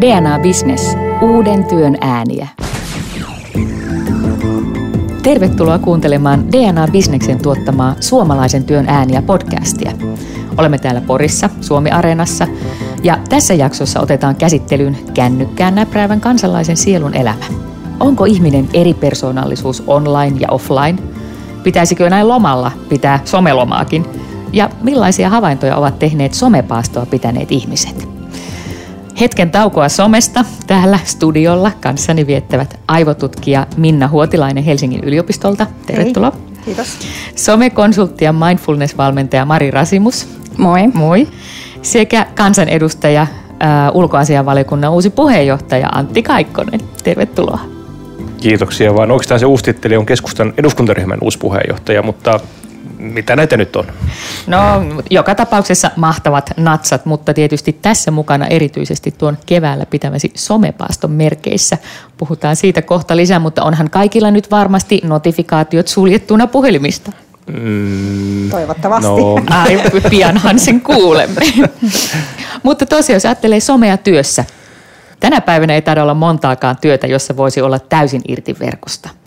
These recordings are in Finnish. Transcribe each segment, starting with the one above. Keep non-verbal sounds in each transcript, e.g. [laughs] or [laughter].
DNA Business. Uuden työn ääniä. Tervetuloa kuuntelemaan DNA Businessin tuottamaa Suomalaisen työn ääniä podcastia. Olemme täällä Porissa, Suomi-areenassa, ja tässä jaksossa otetaan käsittelyyn kännykkään näpräävän kansalaisen sielun elämä. Onko ihminen eri persoonallisuus online ja offline? Pitäisikö näin lomalla pitää somelomaakin? Ja millaisia havaintoja ovat tehneet somepaastoa pitäneet ihmiset? Hetken taukoa somesta täällä studiolla kanssani viettävät aivotutkija Minna Huotilainen Helsingin yliopistolta. Tervetuloa. Hei. Kiitos. Somekonsultti ja mindfulness-valmentaja Mari Rasimus. Moi. Moi. Sekä kansanedustaja uh, ulkoasianvaliokunnan uusi puheenjohtaja Antti Kaikkonen. Tervetuloa. Kiitoksia vaan. Oikeastaan se uusi titteli on keskustan eduskuntaryhmän uusi puheenjohtaja, mutta mitä näitä nyt on? No, joka tapauksessa mahtavat natsat, mutta tietysti tässä mukana erityisesti tuon keväällä pitämäsi somepaaston merkeissä. Puhutaan siitä kohta lisää, mutta onhan kaikilla nyt varmasti notifikaatiot suljettuna puhelimista. Mm, Toivottavasti. No. [laughs] Ai, pianhan sen kuulemme. [laughs] mutta tosiaan, jos ajattelee somea työssä, tänä päivänä ei taida olla montaakaan työtä, jossa voisi olla täysin irti verkosta –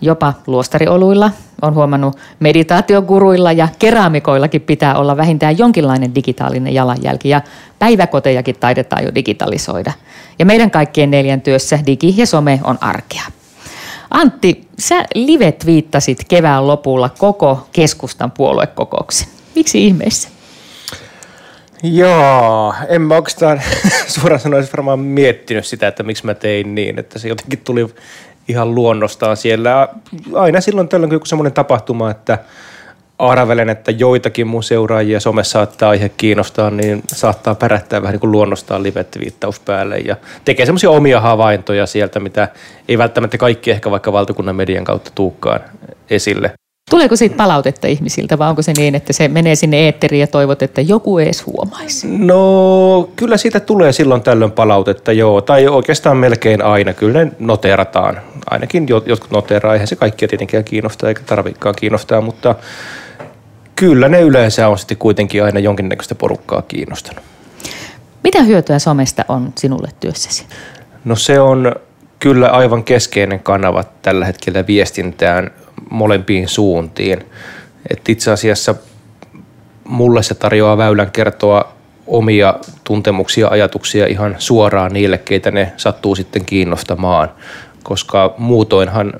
jopa luostarioluilla, on huomannut meditaatioguruilla ja keraamikoillakin pitää olla vähintään jonkinlainen digitaalinen jalanjälki ja päiväkotejakin taidetaan jo digitalisoida. Ja meidän kaikkien neljän työssä digi ja some on arkea. Antti, sä livet viittasit kevään lopulla koko keskustan puoluekokouksen. Miksi ihmeessä? Joo, en mä oikeastaan [laughs] suoraan sanoen varmaan miettinyt sitä, että miksi mä tein niin, että se jotenkin tuli ihan luonnostaan siellä. Aina silloin tällöin joku semmoinen tapahtuma, että arvelen, että joitakin mun seuraajia somessa saattaa aihe kiinnostaa, niin saattaa pärättää vähän niin kuin luonnostaan livet-viittaus päälle ja tekee semmoisia omia havaintoja sieltä, mitä ei välttämättä kaikki ehkä vaikka valtakunnan median kautta tuukkaan esille. Tuleeko siitä palautetta ihmisiltä vai onko se niin, että se menee sinne eetteriin ja toivot, että joku edes huomaisi? No kyllä siitä tulee silloin tällöin palautetta, joo. Tai oikeastaan melkein aina. Kyllä ne noterataan. Ainakin jotkut noteraa. Eihän se kaikkia tietenkään kiinnostaa eikä tarvikaan kiinnostaa, mutta kyllä ne yleensä on sitten kuitenkin aina jonkinnäköistä porukkaa kiinnostanut. Mitä hyötyä somesta on sinulle työssäsi? No se on kyllä aivan keskeinen kanava tällä hetkellä viestintään molempiin suuntiin. Et itse asiassa mulle se tarjoaa väylän kertoa omia tuntemuksia, ajatuksia ihan suoraan niille, keitä ne sattuu sitten kiinnostamaan. Koska muutoinhan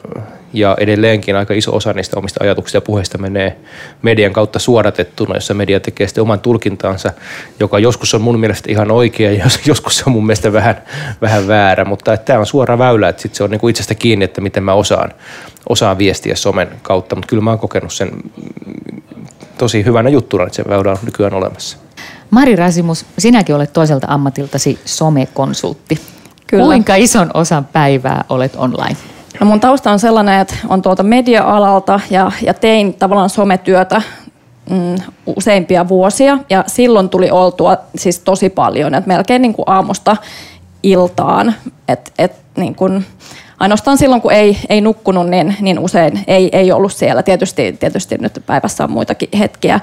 ja edelleenkin aika iso osa niistä omista ajatuksista ja puheista menee median kautta suodatettuna, jossa media tekee sitten oman tulkintaansa, joka joskus on mun mielestä ihan oikea ja [laughs] joskus se on mun mielestä vähän, vähän väärä, mutta tämä on suora väylä, että sit se on niinku itsestä kiinni, että miten mä osaan, osaan viestiä somen kautta, mutta kyllä mä oon kokenut sen tosi hyvänä juttuna, että se väylä on nykyään olemassa. Mari Rasimus, sinäkin olet toiselta ammatiltasi somekonsultti. Kyllä. Kuinka ison osan päivää olet online? No mun tausta on sellainen, että on tuolta media-alalta ja, ja tein tavallaan sometyötä mm, useimpia vuosia ja silloin tuli oltua siis tosi paljon, että melkein niin kuin aamusta iltaan, että et, niin kuin, ainoastaan silloin kun ei, ei nukkunut, niin, niin usein ei, ei ollut siellä. Tietysti, tietysti nyt päivässä on muitakin hetkiä.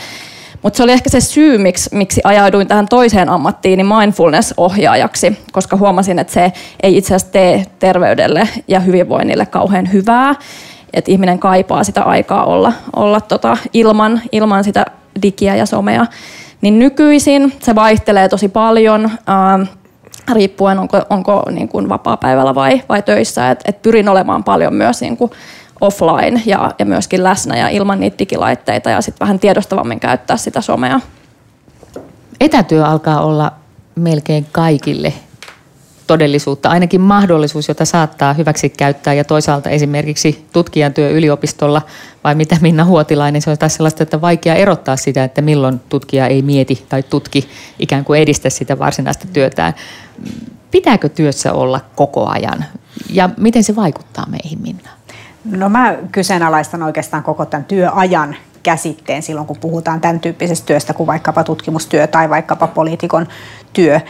Mutta se oli ehkä se syy, miksi, miksi ajauduin tähän toiseen ammattiin, niin mindfulness-ohjaajaksi, koska huomasin, että se ei itse asiassa tee terveydelle ja hyvinvoinnille kauhean hyvää. Että ihminen kaipaa sitä aikaa olla, olla tota ilman, ilman sitä digiä ja somea. Niin nykyisin se vaihtelee tosi paljon. Ää, riippuen onko, onko niin kuin vapaa-päivällä vai, vai töissä. Et, et pyrin olemaan paljon myös niin kuin offline ja, ja myöskin läsnä ja ilman niitä digilaitteita ja sitten vähän tiedostavammin käyttää sitä somea. Etätyö alkaa olla melkein kaikille todellisuutta, ainakin mahdollisuus, jota saattaa hyväksi käyttää ja toisaalta esimerkiksi tutkijan työ yliopistolla vai mitä Minna Huotilainen, se on taas sellaista, että vaikea erottaa sitä, että milloin tutkija ei mieti tai tutki ikään kuin edistä sitä varsinaista työtään. Pitääkö työssä olla koko ajan ja miten se vaikuttaa meihin Minna? No mä kyseenalaistan oikeastaan koko tämän työajan käsitteen silloin, kun puhutaan tämän tyyppisestä työstä kuin vaikkapa tutkimustyö tai vaikkapa poliitikon työ.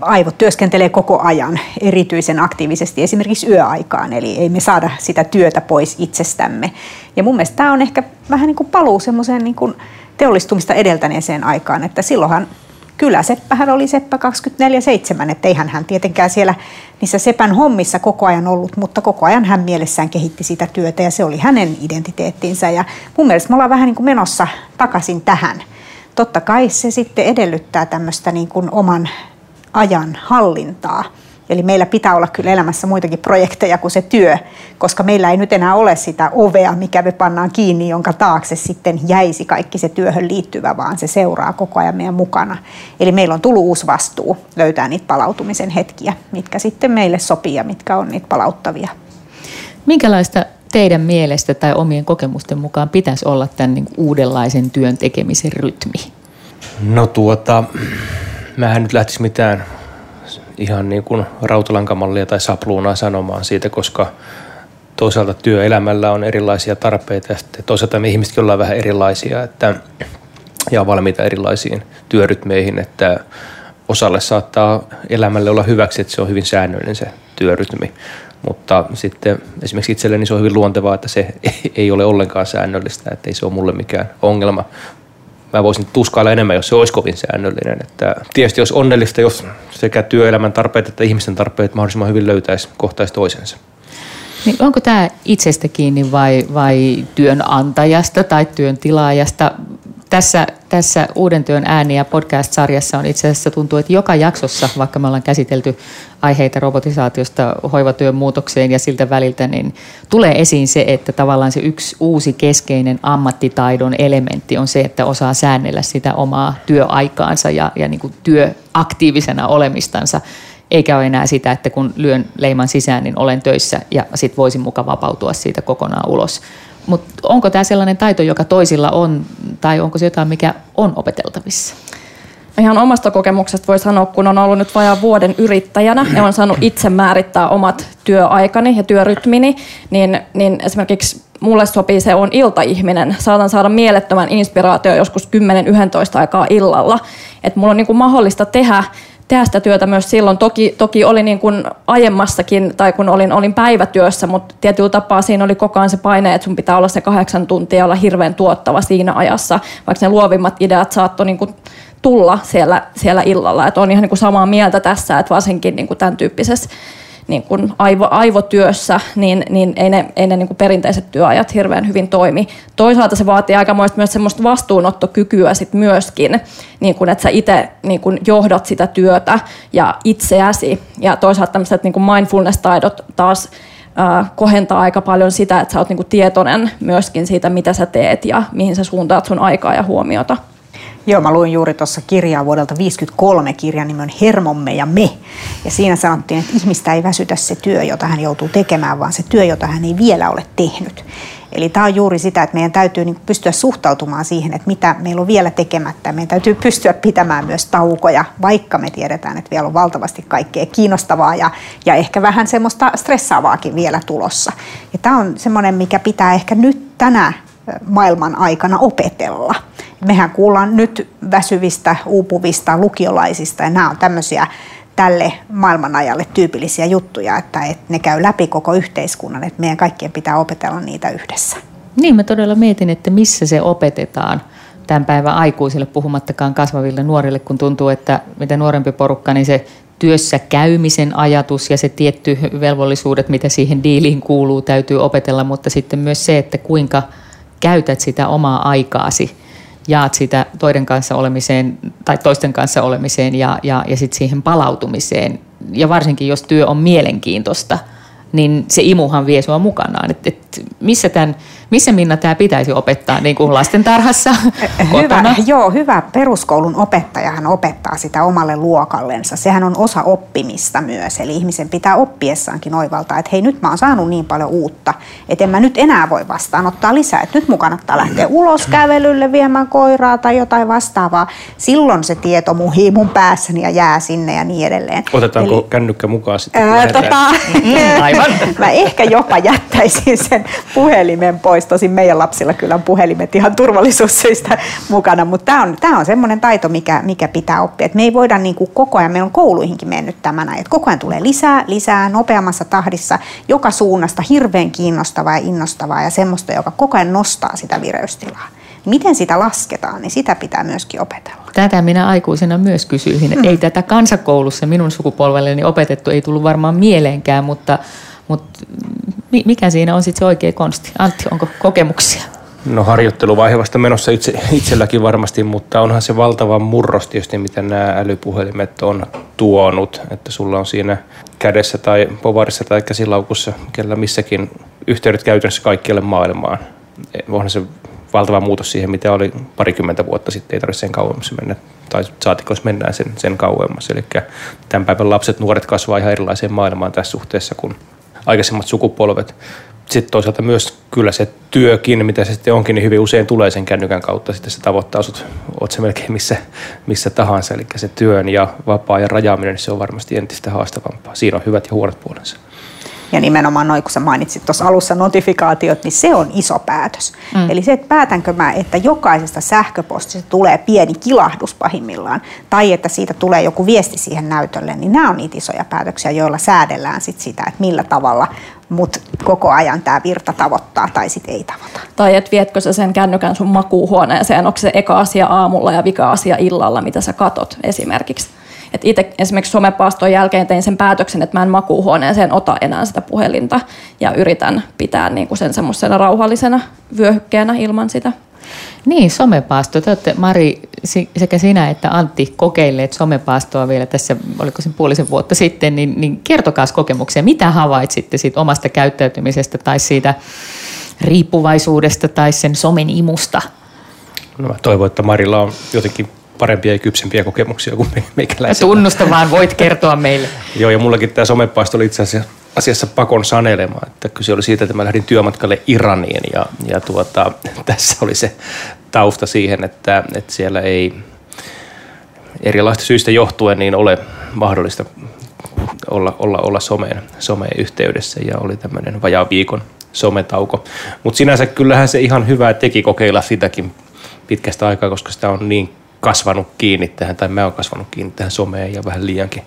Aivot työskentelee koko ajan erityisen aktiivisesti esimerkiksi yöaikaan, eli ei me saada sitä työtä pois itsestämme. Ja mun mielestä tämä on ehkä vähän niin kuin paluu semmoiseen niin kuin teollistumista edeltäneeseen aikaan, että silloinhan kyllä Seppähän oli Seppä 24-7, että eihän hän tietenkään siellä niissä Sepän hommissa koko ajan ollut, mutta koko ajan hän mielessään kehitti sitä työtä ja se oli hänen identiteettinsä. Ja mun mielestä me ollaan vähän niin kuin menossa takaisin tähän. Totta kai se sitten edellyttää tämmöistä niin kuin oman ajan hallintaa Eli meillä pitää olla kyllä elämässä muitakin projekteja kuin se työ, koska meillä ei nyt enää ole sitä ovea, mikä me pannaan kiinni, jonka taakse sitten jäisi kaikki se työhön liittyvä, vaan se seuraa koko ajan meidän mukana. Eli meillä on tullut uusi vastuu löytää niitä palautumisen hetkiä, mitkä sitten meille sopii ja mitkä on niitä palauttavia. Minkälaista teidän mielestä tai omien kokemusten mukaan pitäisi olla tämän niin uudenlaisen työn tekemisen rytmi? No tuota, mä en nyt lähtisi mitään ihan niin kuin rautalankamallia tai sapluunaa sanomaan siitä, koska toisaalta työelämällä on erilaisia tarpeita ja sitten toisaalta me ihmisetkin ollaan vähän erilaisia että, ja valmiita erilaisiin työrytmeihin, että osalle saattaa elämälle olla hyväksi, että se on hyvin säännöllinen se työrytmi, mutta sitten esimerkiksi itselleni se on hyvin luontevaa, että se [laughs] ei ole ollenkaan säännöllistä, että ei se ole mulle mikään ongelma mä voisin tuskailla enemmän, jos se olisi kovin säännöllinen. Että tietysti jos onnellista, jos sekä työelämän tarpeet että ihmisten tarpeet mahdollisimman hyvin löytäisi kohtaisi toisensa. Niin onko tämä itsestä kiinni vai, vai työnantajasta tai työn tilaajasta? Tässä, tässä Uuden työn ääniä podcast-sarjassa on itse asiassa tuntuu, että joka jaksossa, vaikka me ollaan käsitelty aiheita robotisaatiosta hoivatyön muutokseen ja siltä väliltä, niin tulee esiin se, että tavallaan se yksi uusi keskeinen ammattitaidon elementti on se, että osaa säännellä sitä omaa työaikaansa ja, ja niin kuin työaktiivisena olemistansa eikä ole enää sitä, että kun lyön leiman sisään, niin olen töissä ja sitten voisin muka vapautua siitä kokonaan ulos. Mutta onko tämä sellainen taito, joka toisilla on, tai onko se jotain, mikä on opeteltavissa? Ihan omasta kokemuksesta voi sanoa, kun on ollut nyt vajaa vuoden yrittäjänä ja on saanut itse määrittää omat työaikani ja työrytmini, niin, niin esimerkiksi mulle sopii se on iltaihminen. Saatan saada mielettömän inspiraatio joskus 10-11 aikaa illalla. Että mulla on niin kuin mahdollista tehdä tehdä sitä työtä myös silloin. Toki, toki oli niin kuin aiemmassakin, tai kun olin, olin päivätyössä, mutta tietyllä tapaa siinä oli koko ajan se paine, että sun pitää olla se kahdeksan tuntia olla hirveän tuottava siinä ajassa, vaikka ne luovimmat ideat saattoi niin kuin tulla siellä, siellä illalla. Että on ihan niin kuin samaa mieltä tässä, että varsinkin niin kuin tämän tyyppisessä niin kuin aivo, aivotyössä, niin, niin ei ne, ei ne niin kuin perinteiset työajat hirveän hyvin toimi. Toisaalta se vaatii aikamoista myös semmoista vastuunottokykyä sit myöskin, niin kuin, että sä itse niin kuin johdat sitä työtä ja itseäsi. Ja toisaalta tämmöiset niin kuin mindfulness-taidot taas äh, kohentaa aika paljon sitä, että sä oot niin kuin tietoinen myöskin siitä, mitä sä teet ja mihin sä suuntaat sun aikaa ja huomiota. Joo, mä luin juuri tuossa kirjaa vuodelta 1953, kirjan nimi on Hermomme ja me. Ja siinä sanottiin, että ihmistä ei väsytä se työ, jota hän joutuu tekemään, vaan se työ, jota hän ei vielä ole tehnyt. Eli tämä on juuri sitä, että meidän täytyy niin pystyä suhtautumaan siihen, että mitä meillä on vielä tekemättä. Meidän täytyy pystyä pitämään myös taukoja, vaikka me tiedetään, että vielä on valtavasti kaikkea kiinnostavaa ja, ja ehkä vähän semmoista stressaavaakin vielä tulossa. Ja tämä on semmoinen, mikä pitää ehkä nyt tänä maailman aikana opetella. Mehän kuullaan nyt väsyvistä, uupuvista lukiolaisista ja nämä on tämmöisiä tälle maailmanajalle tyypillisiä juttuja, että, että ne käy läpi koko yhteiskunnan, että meidän kaikkien pitää opetella niitä yhdessä. Niin, mä todella mietin, että missä se opetetaan tämän päivän aikuisille, puhumattakaan kasvaville nuorille, kun tuntuu, että mitä nuorempi porukka, niin se työssä käymisen ajatus ja se tietty velvollisuudet, mitä siihen diiliin kuuluu, täytyy opetella, mutta sitten myös se, että kuinka käytät sitä omaa aikaasi jaat sitä toiden kanssa olemiseen tai toisten kanssa olemiseen ja, ja, ja sitten siihen palautumiseen. Ja varsinkin jos työ on mielenkiintoista, niin se imuhan vie sua mukanaan. Et, et missä, tämän, missä Minna tämä pitäisi opettaa niin kuin lastentarhassa hyvä, Joo, hyvä peruskoulun opettajahan opettaa sitä omalle luokallensa. Sehän on osa oppimista myös. Eli ihmisen pitää oppiessaankin oivaltaa, että hei nyt mä oon saanut niin paljon uutta, että en mä nyt enää voi vastaanottaa lisää. Että nyt mun kannattaa lähteä ulos kävelylle viemään koiraa tai jotain vastaavaa. Silloin se tieto muhii mun päässäni ja jää sinne ja niin edelleen. Otetaanko Eli, kännykkä mukaan sitten? Ää, tota, Aivan. [laughs] mä ehkä jopa jättäisin sen puhelimen pois. Tosin meidän lapsilla kyllä on puhelimet ihan turvallisuussyistä mukana, mutta tämä on, tää on semmoinen taito, mikä, mikä pitää oppia. Et me ei voida niin kuin koko ajan, meillä on kouluihinkin mennyt tämä että koko ajan tulee lisää, lisää, nopeammassa tahdissa, joka suunnasta hirveän kiinnostavaa ja innostavaa ja semmoista, joka koko ajan nostaa sitä vireystilaa. Miten sitä lasketaan, niin sitä pitää myöskin opetella. Tätä minä aikuisena myös kysyisin. Hmm. Ei tätä kansakoulussa minun sukupolvelleni opetettu, ei tullut varmaan mieleenkään, mutta, mutta mikä siinä on sitten se oikea konsti? Antti, onko kokemuksia? No harjoitteluvaihe vasta menossa itse, itselläkin varmasti, mutta onhan se valtava murros tietysti, mitä nämä älypuhelimet on tuonut. Että sulla on siinä kädessä tai povarissa tai käsilaukussa, kellä missäkin yhteydet käytännössä kaikkialle maailmaan. Onhan se valtava muutos siihen, mitä oli parikymmentä vuotta sitten, ei tarvitse sen kauemmas mennä, tai saatiko jos mennään sen, sen kauemmas. Eli tämän päivän lapset, nuoret kasvaa ihan erilaiseen maailmaan tässä suhteessa kuin aikaisemmat sukupolvet sitten toisaalta myös kyllä se työkin, mitä se sitten onkin, niin hyvin usein tulee sen kännykän kautta. Sitten se tavoittaa sut, oot se melkein missä, missä tahansa. Eli se työn ja vapaa ja rajaaminen, niin se on varmasti entistä haastavampaa. Siinä on hyvät ja huonot puolensa. Ja nimenomaan noin, kun sä mainitsit tuossa alussa notifikaatiot, niin se on iso päätös. Mm. Eli se, että päätänkö mä, että jokaisesta sähköpostista tulee pieni kilahdus pahimmillaan, tai että siitä tulee joku viesti siihen näytölle, niin nämä on niitä isoja päätöksiä, joilla säädellään sit sitä, että millä tavalla mut koko ajan tämä virta tavoittaa tai sitten ei tavoita. Tai että vietkö sä sen kännykän sun makuuhuoneeseen, onko se eka asia aamulla ja vika asia illalla, mitä sä katot esimerkiksi. Et itse esimerkiksi somepaaston jälkeen tein sen päätöksen, että mä en makuuhuoneeseen ota enää sitä puhelinta ja yritän pitää niinku sen semmoisena rauhallisena vyöhykkeenä ilman sitä. Niin, somepaasto. Te olette, Mari, sekä sinä että Antti kokeilleet somepaastoa vielä tässä, oliko se puolisen vuotta sitten, niin, niin kertokaa kokemuksia. Mitä havaitsitte siitä omasta käyttäytymisestä tai siitä riippuvaisuudesta tai sen somen imusta? No mä toivon, että Marilla on jotenkin parempia ja kypsempiä kokemuksia kuin meikäläisellä. Tunnusta vaan, voit kertoa meille. Joo, ja mullakin tämä somepaisto oli itse asiassa asiassa pakon sanelema. Että kyse oli siitä, että mä lähdin työmatkalle Iraniin ja, ja tuota, [laughs] tässä oli se tausta siihen, että, että siellä ei erilaisista syistä johtuen niin ole mahdollista olla, olla, olla someen, someen yhteydessä ja oli tämmöinen vajaa viikon sometauko. Mutta sinänsä kyllähän se ihan hyvää teki kokeilla sitäkin pitkästä aikaa, koska sitä on niin kasvanut kiinni tähän, tai mä oon kasvanut kiinni tähän someen ja vähän liiankin,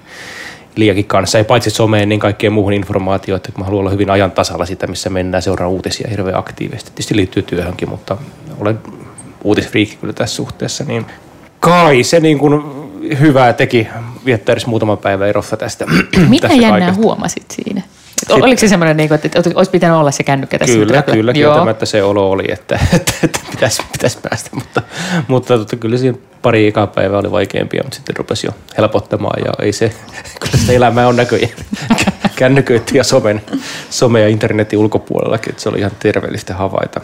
liiankin kanssa. Ei paitsi someen, niin kaikkeen muuhun informaatioon, että mä haluan olla hyvin ajan tasalla sitä, missä mennään seuraamaan uutisia hirveän aktiivisesti. Tietysti liittyy työhönkin, mutta olen uutisfriikki kyllä tässä suhteessa, niin kai se niin kuin hyvää teki viettää edes muutama päivä erossa tästä. [clears throat] Mitä tästä jännää kaikesta. huomasit siinä? Sitten, Oliko se semmoinen, niin että olisi pitänyt olla se kännykkä tässä? Kyllä, kyllä, kieltämättä se olo oli, että, [laughs] että, että pitäisi, pitäisi päästä, mutta, mutta mutta kyllä siinä pari ikaa päivää oli vaikeampia, mutta sitten rupesi jo helpottamaan ja ei se, [laughs] kyllä sitä elämää on näköjään [laughs] kännyköitä ja somen, some ja internetin ulkopuolellakin, että se oli ihan terveellistä havaita.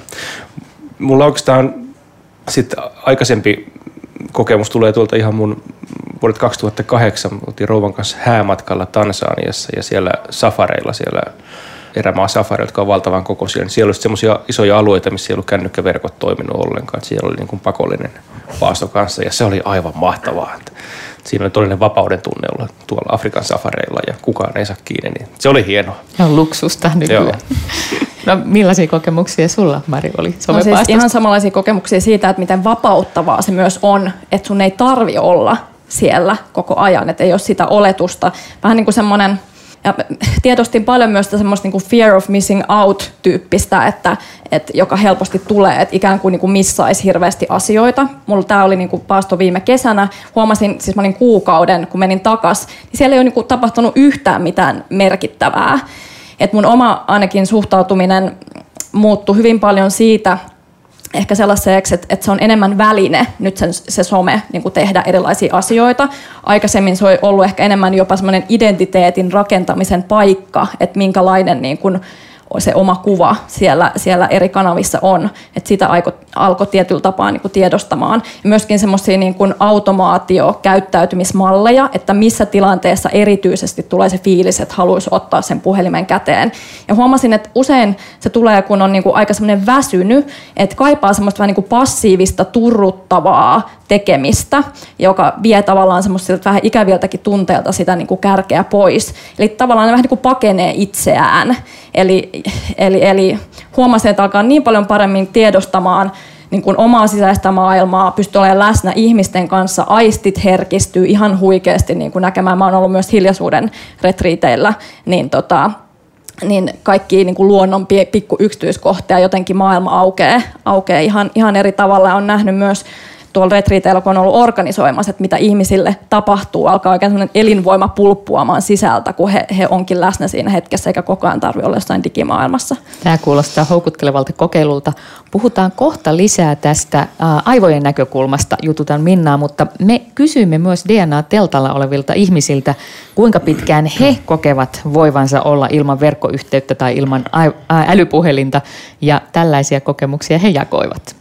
Mulla oikeastaan sitten aikaisempi kokemus tulee tuolta ihan mun vuodet 2008. Oltiin rouvan kanssa häämatkalla Tansaniassa ja siellä safareilla siellä erämaa safari, jotka on valtavan kokoisia, niin siellä oli semmoisia isoja alueita, missä ei ollut kännykkäverkot toiminut ollenkaan. Siellä oli niin kuin pakollinen paasto kanssa ja se oli aivan mahtavaa. Siinä oli todellinen vapauden tunne olla tuolla Afrikan safareilla ja kukaan ei saa kiinni. Niin se oli hienoa. Ja luksusta nykyään. Joo. [laughs] No millaisia kokemuksia sulla, Mari, oli no siis ihan samanlaisia kokemuksia siitä, että miten vapauttavaa se myös on, että sun ei tarvi olla siellä koko ajan, että ei ole sitä oletusta. Vähän niin kuin semmoinen – ja tiedostin paljon myös semmoista niin fear of missing out-tyyppistä, että, että joka helposti tulee, että ikään kuin, niin kuin missaisi hirveästi asioita. Mulla tämä oli niin kuin paasto viime kesänä. Huomasin, siis mä olin kuukauden, kun menin takas, niin siellä ei ole niin kuin tapahtunut yhtään mitään merkittävää. Et mun oma ainakin suhtautuminen muuttui hyvin paljon siitä, ehkä sellaiseksi, että, että se on enemmän väline nyt sen, se some niin kuin tehdä erilaisia asioita. Aikaisemmin se on ollut ehkä enemmän jopa semmoinen identiteetin rakentamisen paikka, että minkälainen niin kuin, se oma kuva siellä, siellä eri kanavissa on. Että sitä alkoi tietyllä tapaa niin kuin tiedostamaan. Ja myöskin semmoisia niin kuin automaatio-käyttäytymismalleja, että missä tilanteessa erityisesti tulee se fiilis, että haluaisi ottaa sen puhelimen käteen. Ja huomasin, että usein se tulee, kun on niin kuin aika semmoinen väsynyt, että kaipaa semmoista vähän niin kuin passiivista, turruttavaa tekemistä, joka vie tavallaan semmoisilta vähän ikäviltäkin tunteilta sitä niin kuin kärkeä pois. Eli tavallaan ne vähän niin kuin pakenee itseään. Eli, eli, eli huomasin, että alkaa niin paljon paremmin tiedostamaan niin kuin omaa sisäistä maailmaa, pystyy olemaan läsnä ihmisten kanssa, aistit herkistyy ihan huikeasti niin kuin näkemään. Mä oon ollut myös hiljaisuuden retriiteillä, niin tota, niin kaikki niin kuin luonnon pikku yksityiskohtia jotenkin maailma aukeaa, aukeaa ihan, ihan eri tavalla. On nähnyt myös tuolla retriiteillä, kun on ollut organisoimassa, että mitä ihmisille tapahtuu, alkaa oikein elinvoima pulppuamaan sisältä, kun he, he onkin läsnä siinä hetkessä, eikä koko ajan tarvitse olla jossain digimaailmassa. Tämä kuulostaa houkuttelevalta kokeilulta. Puhutaan kohta lisää tästä aivojen näkökulmasta, jututan Minnaa, mutta me kysyimme myös DNA-teltalla olevilta ihmisiltä, kuinka pitkään he kokevat voivansa olla ilman verkkoyhteyttä tai ilman älypuhelinta, ja tällaisia kokemuksia he jakoivat.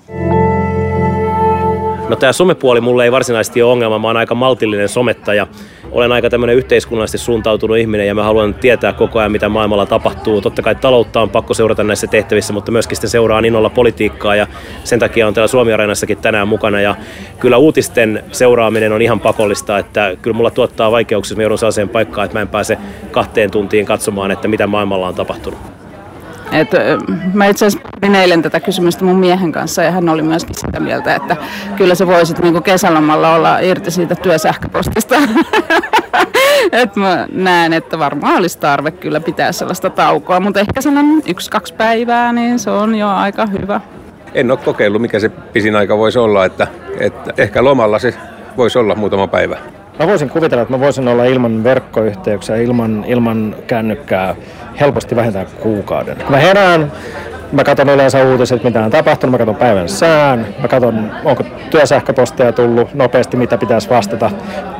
No tämä somepuoli mulle ei varsinaisesti ole ongelma, mä oon aika maltillinen somettaja. Olen aika tämmöinen yhteiskunnallisesti suuntautunut ihminen ja mä haluan tietää koko ajan, mitä maailmalla tapahtuu. Totta kai taloutta on pakko seurata näissä tehtävissä, mutta myöskin sitten seuraa innolla politiikkaa ja sen takia on täällä Suomi-areenassakin tänään mukana. Ja kyllä uutisten seuraaminen on ihan pakollista, että kyllä mulla tuottaa vaikeuksia, jos mä joudun sellaiseen paikkaan, että mä en pääse kahteen tuntiin katsomaan, että mitä maailmalla on tapahtunut. Et, mä itse asiassa eilen tätä kysymystä mun miehen kanssa ja hän oli myöskin sitä mieltä, että kyllä se voisit niinku kesälomalla olla irti siitä työsähköpostista. [laughs] Et mä näen, että varmaan olisi tarve kyllä pitää sellaista taukoa, mutta ehkä sellainen yksi-kaksi päivää, niin se on jo aika hyvä. En ole kokeillut, mikä se pisin aika voisi olla, että, että ehkä lomalla se voisi olla muutama päivä. Mä voisin kuvitella, että mä voisin olla ilman verkkoyhteyksiä, ilman, ilman kännykkää helposti vähintään kuukauden. Mä herään, mä katson yleensä uutiset, mitä on tapahtunut, mä katson päivän sään, mä katson, onko työsähköposteja tullut nopeasti, mitä pitäisi vastata,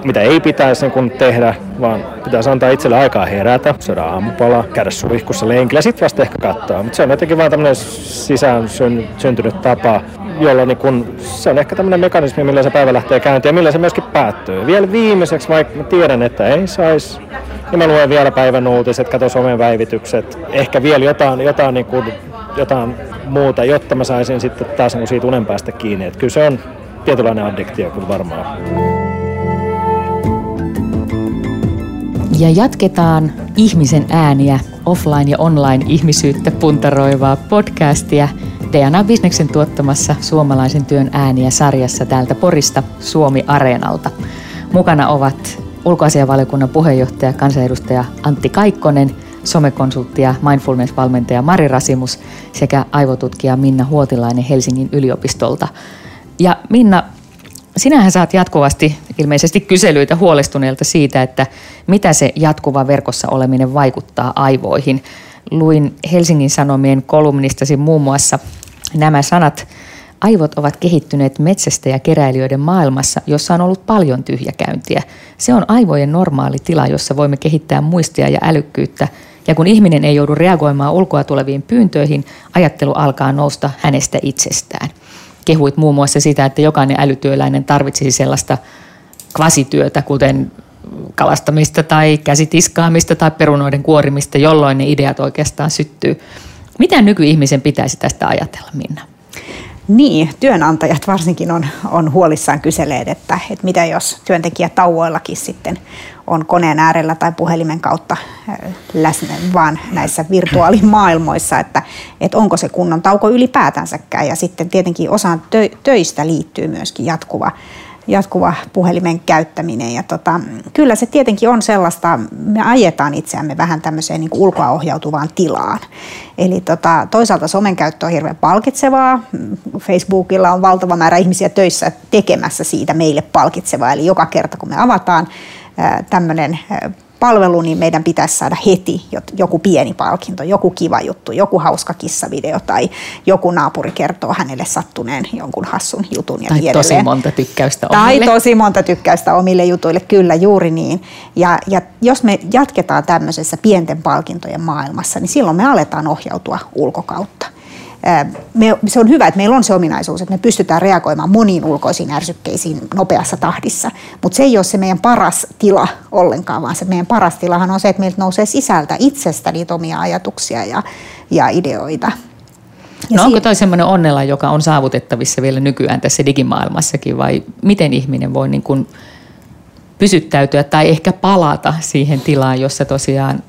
mitä ei pitäisi niin kun tehdä, vaan pitäisi antaa itselle aikaa herätä, syödä aamupala, käydä suihkussa lenkillä, sitten vasta ehkä katsoa. Mutta se on jotenkin vaan tämmöinen sisään syntynyt tapa, jolla niin kun, se on ehkä tämmöinen mekanismi, millä se päivä lähtee käyntiin ja millä se myöskin päättyy. Vielä viimeiseksi, vaikka mä tiedän, että ei saisi ja mä luen vielä päivän uutiset, katson somen päivitykset, ehkä vielä jotain, jotain, niin kuin, jotain muuta, jotta mä saisin sitten taas niin siitä unen päästä kiinni. Että kyllä se on tietynlainen addiktio kyllä varmaan. Ja jatketaan ihmisen ääniä, offline ja online ihmisyyttä puntaroivaa podcastia DNA Bisneksen tuottamassa suomalaisen työn ääniä sarjassa täältä Porista Suomi Areenalta. Mukana ovat ulkoasianvaliokunnan puheenjohtaja, kansanedustaja Antti Kaikkonen, somekonsultti ja mindfulness-valmentaja Mari Rasimus sekä aivotutkija Minna Huotilainen Helsingin yliopistolta. Ja Minna, sinähän saat jatkuvasti ilmeisesti kyselyitä huolestuneelta siitä, että mitä se jatkuva verkossa oleminen vaikuttaa aivoihin. Luin Helsingin Sanomien kolumnistasi muun muassa nämä sanat – Aivot ovat kehittyneet metsästä ja keräilijöiden maailmassa, jossa on ollut paljon tyhjäkäyntiä. Se on aivojen normaali tila, jossa voimme kehittää muistia ja älykkyyttä. Ja kun ihminen ei joudu reagoimaan ulkoa tuleviin pyyntöihin, ajattelu alkaa nousta hänestä itsestään. Kehuit muun muassa sitä, että jokainen älytyöläinen tarvitsisi sellaista kvasityötä, kuten kalastamista tai käsitiskaamista tai perunoiden kuorimista, jolloin ne ideat oikeastaan syttyy. Mitä nykyihmisen pitäisi tästä ajatella, Minna? Niin, työnantajat varsinkin on, on huolissaan kyseleet, että, että mitä jos työntekijä tauoillakin sitten on koneen äärellä tai puhelimen kautta äh, läsnä vaan näissä virtuaalimaailmoissa, että, että onko se kunnon tauko ylipäätänsäkään. Ja sitten tietenkin osaan töistä liittyy myöskin jatkuva jatkuva puhelimen käyttäminen. Ja tota, kyllä se tietenkin on sellaista, me ajetaan itseämme vähän tämmöiseen niin ulkoa ohjautuvaan tilaan. Eli tota, toisaalta somen käyttö on hirveän palkitsevaa. Facebookilla on valtava määrä ihmisiä töissä tekemässä siitä meille palkitsevaa. Eli joka kerta kun me avataan tämmöinen palvelu, niin meidän pitäisi saada heti joku pieni palkinto, joku kiva juttu, joku hauska kissavideo tai joku naapuri kertoo hänelle sattuneen jonkun hassun jutun ja tai niin tosi monta tykkäystä omille. Tai tosi monta tykkäystä omille jutuille, kyllä juuri niin. Ja, ja jos me jatketaan tämmöisessä pienten palkintojen maailmassa, niin silloin me aletaan ohjautua ulkokautta me, se on hyvä, että meillä on se ominaisuus, että me pystytään reagoimaan moniin ulkoisiin ärsykkeisiin nopeassa tahdissa, mutta se ei ole se meidän paras tila ollenkaan, vaan se meidän paras tilahan on se, että meiltä nousee sisältä itsestä niitä omia ajatuksia ja, ja ideoita. Ja no onko toi semmoinen onnella, joka on saavutettavissa vielä nykyään tässä digimaailmassakin vai miten ihminen voi niin kuin pysyttäytyä tai ehkä palata siihen tilaan, jossa tosiaan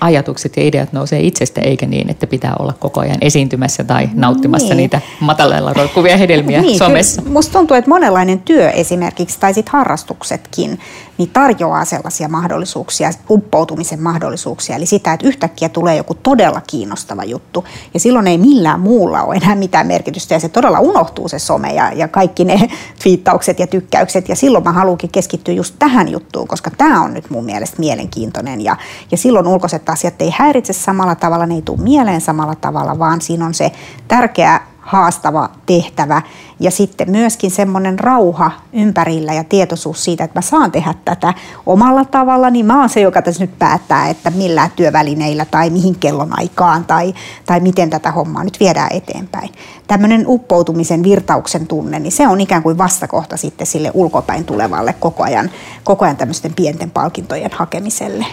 ajatukset ja ideat nousee itsestä, eikä niin, että pitää olla koko ajan esiintymässä tai nauttimassa niin. niitä matalalla roikkuvia hedelmiä niin, somessa. Musta tuntuu, että monenlainen työ esimerkiksi tai sit harrastuksetkin niin tarjoaa sellaisia mahdollisuuksia, uppoutumisen mahdollisuuksia. Eli sitä, että yhtäkkiä tulee joku todella kiinnostava juttu. Ja silloin ei millään muulla ole enää mitään merkitystä. Ja se todella unohtuu se some ja, ja kaikki ne [laughs] twiittaukset ja tykkäykset. Ja silloin mä haluankin keskittyä just tähän juttuun, koska tämä on nyt mun mielestä mielenkiintoinen. Ja, ja silloin ulkoiset asiat ei häiritse samalla tavalla, ne ei tule mieleen samalla tavalla, vaan siinä on se tärkeä haastava tehtävä ja sitten myöskin semmoinen rauha ympärillä ja tietoisuus siitä, että mä saan tehdä tätä omalla tavalla, niin mä oon se, joka tässä nyt päättää, että millä työvälineillä tai mihin kellonaikaan tai, tai miten tätä hommaa nyt viedään eteenpäin. Tämmöinen uppoutumisen virtauksen tunne, niin se on ikään kuin vastakohta sitten sille ulkopäin tulevalle koko ajan, koko ajan tämmöisten pienten palkintojen hakemiselle.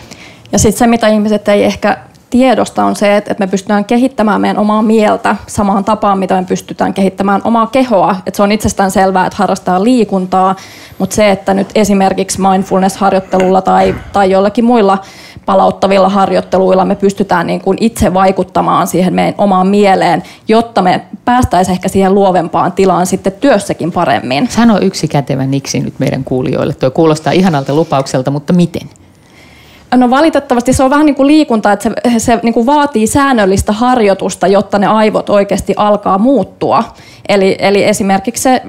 Ja sitten se, mitä ihmiset ei ehkä tiedosta on se, että me pystytään kehittämään meidän omaa mieltä samaan tapaan, mitä me pystytään kehittämään omaa kehoa. Että se on itsestään selvää, että harrastaa liikuntaa, mutta se, että nyt esimerkiksi mindfulness-harjoittelulla tai, tai jollakin muilla palauttavilla harjoitteluilla me pystytään niin kuin itse vaikuttamaan siihen meidän omaan mieleen, jotta me päästäisiin ehkä siihen luovempaan tilaan sitten työssäkin paremmin. Sano yksi kätevä niksi nyt meidän kuulijoille. Tuo kuulostaa ihanalta lupaukselta, mutta miten? No valitettavasti se on vähän niin kuin liikunta, että se, se niin kuin vaatii säännöllistä harjoitusta, jotta ne aivot oikeasti alkaa muuttua. Eli, eli esimerkiksi se